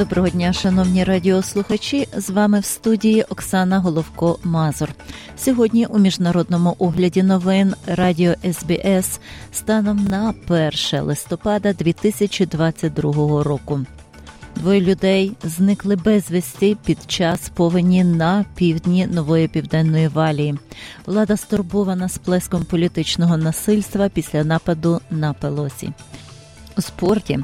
Доброго дня, шановні радіослухачі. З вами в студії Оксана Головко Мазур. Сьогодні у міжнародному огляді новин Радіо СБС станом на 1 листопада 2022 року. Двоє людей зникли безвісті під час повені на півдні нової південної валії. Влада стурбована сплеском політичного насильства після нападу на Пелосі. У спорті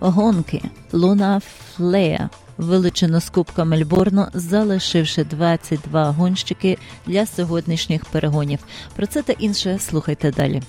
гонки Луна Флея вилучено з Кубка Мельборну, залишивши 22 гонщики для сьогоднішніх перегонів. Про це та інше слухайте далі.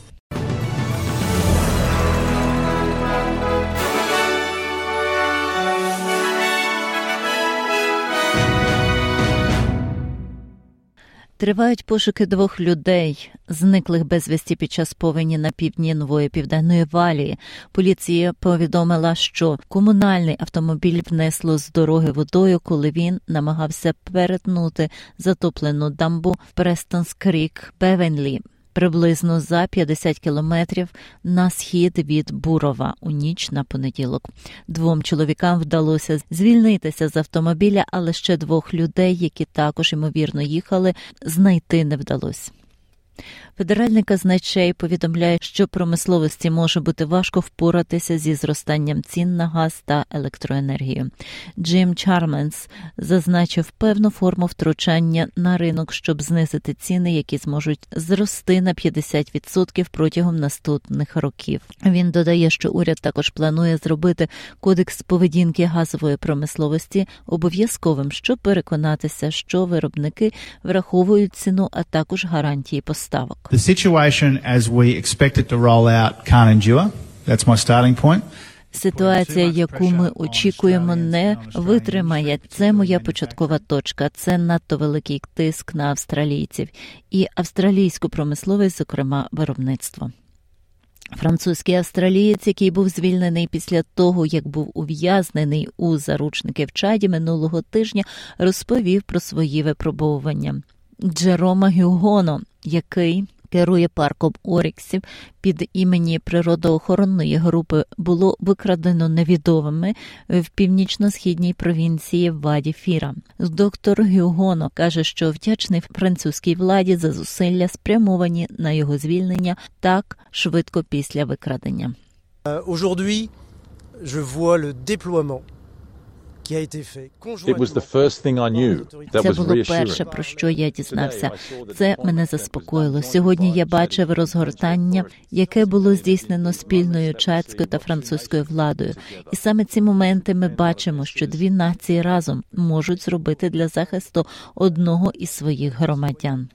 Тривають пошуки двох людей, зниклих безвісті під час повені на півдні нової південної валії. Поліція повідомила, що комунальний автомобіль внесло з дороги водою, коли він намагався перетнути затоплену дамбу в Престонс Крік Бевенлі приблизно за 50 кілометрів на схід від Бурова у ніч на понеділок. Двом чоловікам вдалося звільнитися з автомобіля, але ще двох людей, які також ймовірно їхали, знайти не вдалося. Федеральний казначей повідомляє, що промисловості може бути важко впоратися зі зростанням цін на газ та електроенергію. Джим Чарменс зазначив певну форму втручання на ринок, щоб знизити ціни, які зможуть зрости на 50% протягом наступних років. Він додає, що уряд також планує зробити кодекс поведінки газової промисловості обов'язковим, щоб переконатися, що виробники враховують ціну, а також гарантії поставок. The situation as we expect it to roll out can't endure. That's my starting point. Ситуація, яку ми очікуємо, не витримає. Це моя початкова точка. Це надто великий тиск на австралійців і австралійську промисловість, зокрема виробництво. Французький австралієць, який був звільнений після того, як був ув'язнений у заручники в чаді минулого тижня, розповів про свої випробовування. Джерома Гюгоно, який керує парком Оріксів під імені природоохоронної групи, було викрадено невідомими в північно-східній провінції Ваді Фіра. Доктор Гюгоно каже, що вдячний французькій владі за зусилля спрямовані на його звільнення так швидко після викрадення. Aujourd'hui, je vois le déploiement це було перше, про що я дізнався. Це мене заспокоїло. Сьогодні я бачив розгортання, яке було здійснено спільною чатською та французькою владою. І саме ці моменти ми бачимо, що дві нації разом можуть зробити для захисту одного із своїх громадян.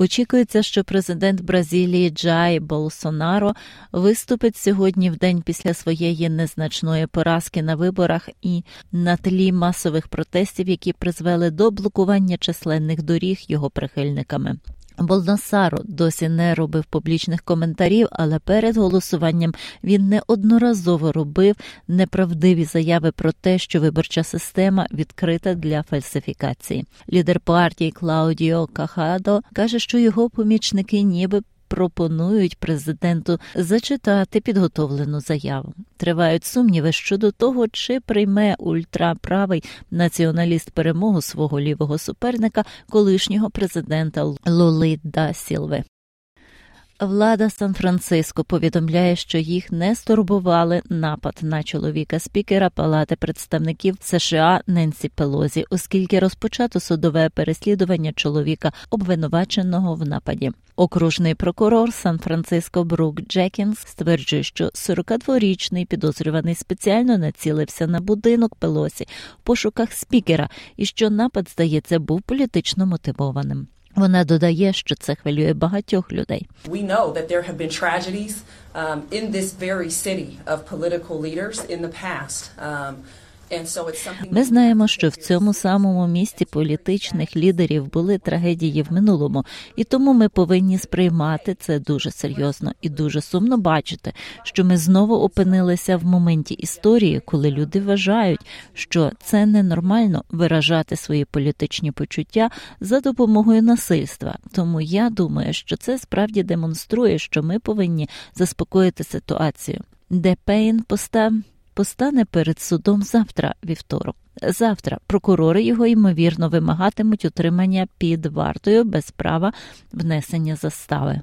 Очікується, що президент Бразилії Джай Болсонаро виступить сьогодні в день після своєї незначної поразки на виборах і на тлі масових протестів, які призвели до блокування численних доріг його прихильниками. Болнасаро досі не робив публічних коментарів, але перед голосуванням він неодноразово робив неправдиві заяви про те, що виборча система відкрита для фальсифікації. Лідер партії Клаудіо Кахадо каже, що його помічники ніби пропонують президенту зачитати підготовлену заяву. Тривають сумніви щодо того, чи прийме ультраправий націоналіст перемогу свого лівого суперника, колишнього президента Лули да Сілви. Влада Сан-Франциско повідомляє, що їх не стурбували напад на чоловіка спікера Палати представників США Ненсі Пелозі, оскільки розпочато судове переслідування чоловіка, обвинуваченого в нападі. Окружний прокурор Сан-Франциско Брук Джекінс стверджує, що 42-річний підозрюваний спеціально націлився на будинок Пелосі в пошуках спікера, і що напад, здається, був політично мотивованим. Вона додає, що це хвилює багатьох людей. We know that there have been tragedies um, in this very city of political leaders in the past. Um, Ми знаємо, що в цьому самому місті політичних лідерів були трагедії в минулому, і тому ми повинні сприймати це дуже серйозно і дуже сумно бачити, що ми знову опинилися в моменті історії, коли люди вважають, що це ненормально виражати свої політичні почуття за допомогою насильства. Тому я думаю, що це справді демонструє, що ми повинні заспокоїти ситуацію. Де Пейн постав постане перед судом завтра, вівторок. Завтра прокурори його ймовірно вимагатимуть утримання під вартою без права внесення застави.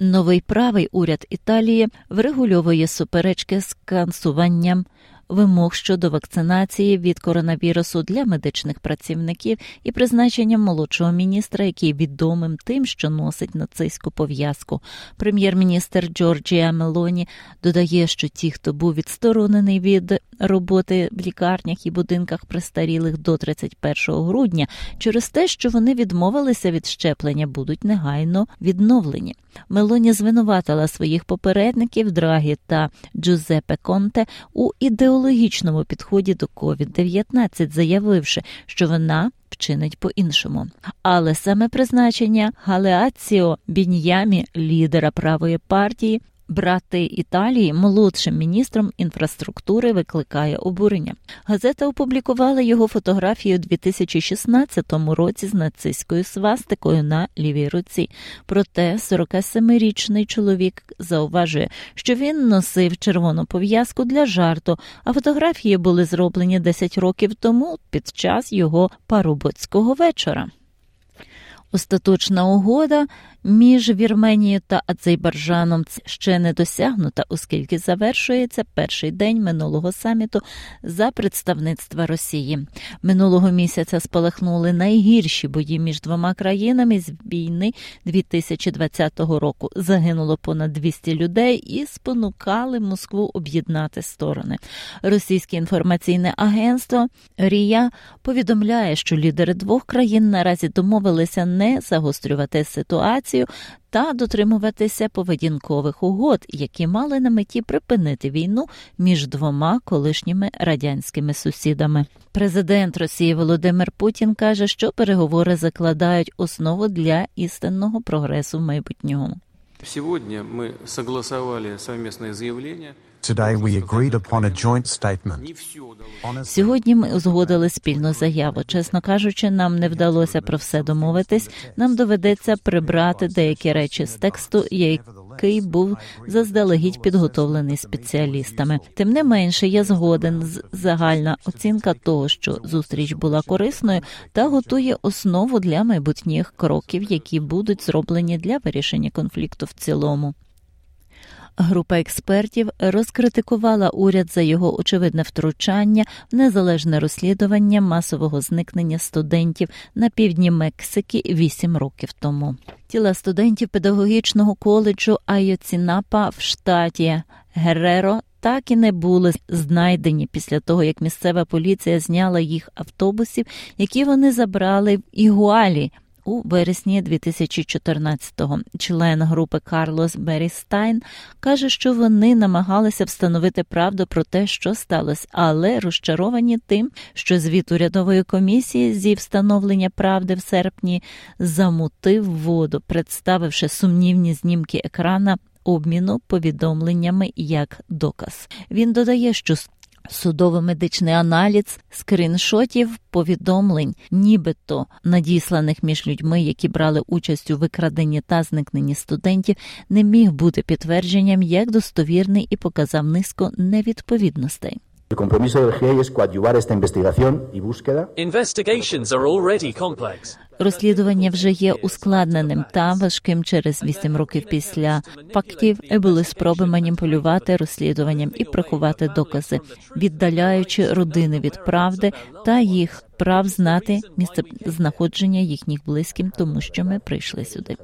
Новий правий уряд Італії врегульовує суперечки з кансуванням вимог щодо вакцинації від коронавірусу для медичних працівників і призначенням молодшого міністра, який відомим тим, що носить нацистську пов'язку. Прем'єр-міністр Джорджія Мелоні додає, що ті, хто був відсторонений від роботи в лікарнях і будинках престарілих до 31 грудня, через те, що вони відмовилися від щеплення, будуть негайно відновлені. Мелоні звинуватила своїх попередників Драгі та Джузепе Конте у ідеологічному підході до COVID-19, заявивши, що вона вчинить по-іншому. Але саме призначення Галеаціо Біньямі, лідера правої партії, брати Італії молодшим міністром інфраструктури викликає обурення. Газета опублікувала його фотографію у 2016 році з нацистською свастикою на лівій руці. Проте 47-річний чоловік зауважує, що він носив червону пов'язку для жарту, а фотографії були зроблені 10 років тому під час його парубоцького вечора. Остаточна угода між Вірменією та Азербайджаном ще не досягнута, оскільки завершується перший день минулого саміту за представництва Росії. Минулого місяця спалахнули найгірші бої між двома країнами з війни 2020 року. Загинуло понад 200 людей і спонукали Москву об'єднати сторони. Російське інформаційне агентство Рія повідомляє, що лідери двох країн наразі домовилися не загострювати ситуацію ситуацію та дотримуватися поведінкових угод, які мали на меті припинити війну між двома колишніми радянськими сусідами. Президент Росії Володимир Путін каже, що переговори закладають основу для істинного прогресу в майбутньому. Сьогодні ми согласували совместне заявлення Today we agreed upon a joint statement. Сьогодні ми узгодили спільну заяву. Чесно кажучи, нам не вдалося про все домовитись. Нам доведеться прибрати деякі речі з тексту, який був заздалегідь підготовлений спеціалістами. Тим не менше, я згоден з загальна оцінка того, що зустріч була корисною, та готує основу для майбутніх кроків, які будуть зроблені для вирішення конфлікту в цілому. Група експертів розкритикувала уряд за його очевидне втручання в незалежне розслідування масового зникнення студентів на півдні Мексики вісім років тому. Тіла студентів педагогічного коледжу Айоцінапа в штаті Гереро так і не були знайдені після того, як місцева поліція зняла їх автобусів, які вони забрали в Ігуалі у вересні 2014-го. Член групи Карлос Берістайн каже, що вони намагалися встановити правду про те, що сталося, але розчаровані тим, що звіт урядової комісії зі встановлення правди в серпні замутив воду, представивши сумнівні знімки екрана. Обміну повідомленнями як доказ. Він додає, що Судово-медичний аналіз скріншотів повідомлень, нібито надісланих між людьми, які брали участь у викраденні та зникненні студентів, не міг бути підтвердженням як достовірний і показав низку невідповідностей. El compromiso del GIEI es coadyuvar esta investigación y búsqueda. Investigations are already complex. Розслідування вже є ускладненим та важким через вісім років після фактів були спроби маніпулювати розслідуванням і приховати докази, віддаляючи родини від правди та їх прав знати місце знаходження їхніх близьким, тому що ми прийшли сюди.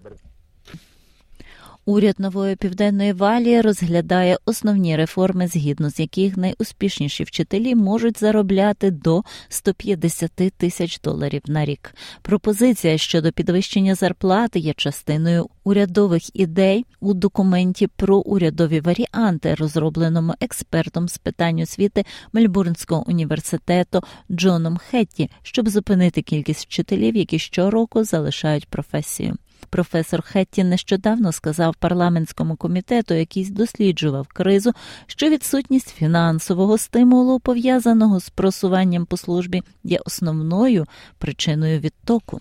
Уряд нової південної валії розглядає основні реформи, згідно з яких найуспішніші вчителі можуть заробляти до 150 тисяч доларів на рік. Пропозиція щодо підвищення зарплати є частиною урядових ідей у документі про урядові варіанти, розробленому експертом з питань освіти Мельбурнського університету Джоном Хетті, щоб зупинити кількість вчителів, які щороку залишають професію. Професор Хетті нещодавно сказав парламентському комітету, який досліджував кризу, що відсутність фінансового стимулу, пов'язаного з просуванням по службі, є основною причиною відтоку.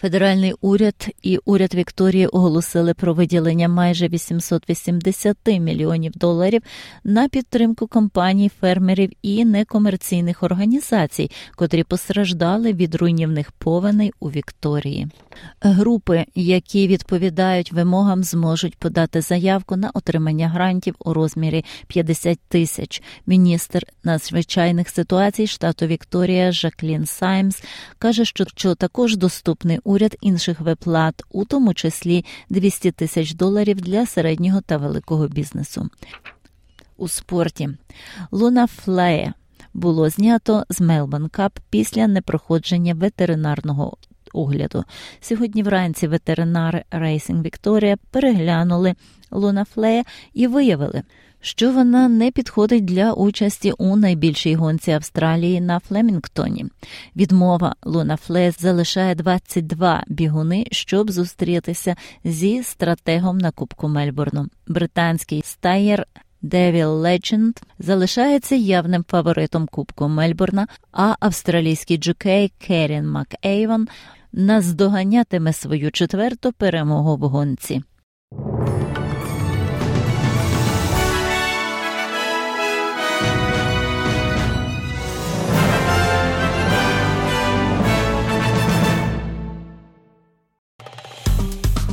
Федеральний уряд і уряд Вікторії оголосили про виділення майже 880 мільйонів доларів на підтримку компаній, фермерів і некомерційних організацій, котрі постраждали від руйнівних повеней у Вікторії. Групи, які відповідають вимогам, зможуть подати заявку на отримання грантів у розмірі 50 тисяч. Міністр надзвичайних ситуацій штату Вікторія Жаклін Саймс каже, що також доступний уряд інших виплат, у тому числі 200 тисяч доларів для середнього та великого бізнесу. У спорті Луна Флеє було знято з Мелбон Кап після непроходження ветеринарного огляду. Сьогодні вранці ветеринари Racing Victoria переглянули Луна Флея і виявили, що вона не підходить для участі у найбільшій гонці Австралії на Флемінгтоні. Відмова Луна Фле залишає 22 бігуни, щоб зустрітися зі стратегом на Кубку Мельбурну. Британський стаєр. Девіл Ледженд залишається явним фаворитом Кубку Мельбурна, а австралійський джокей Керін Макейвон наздоганятиме свою четверту перемогу в гонці.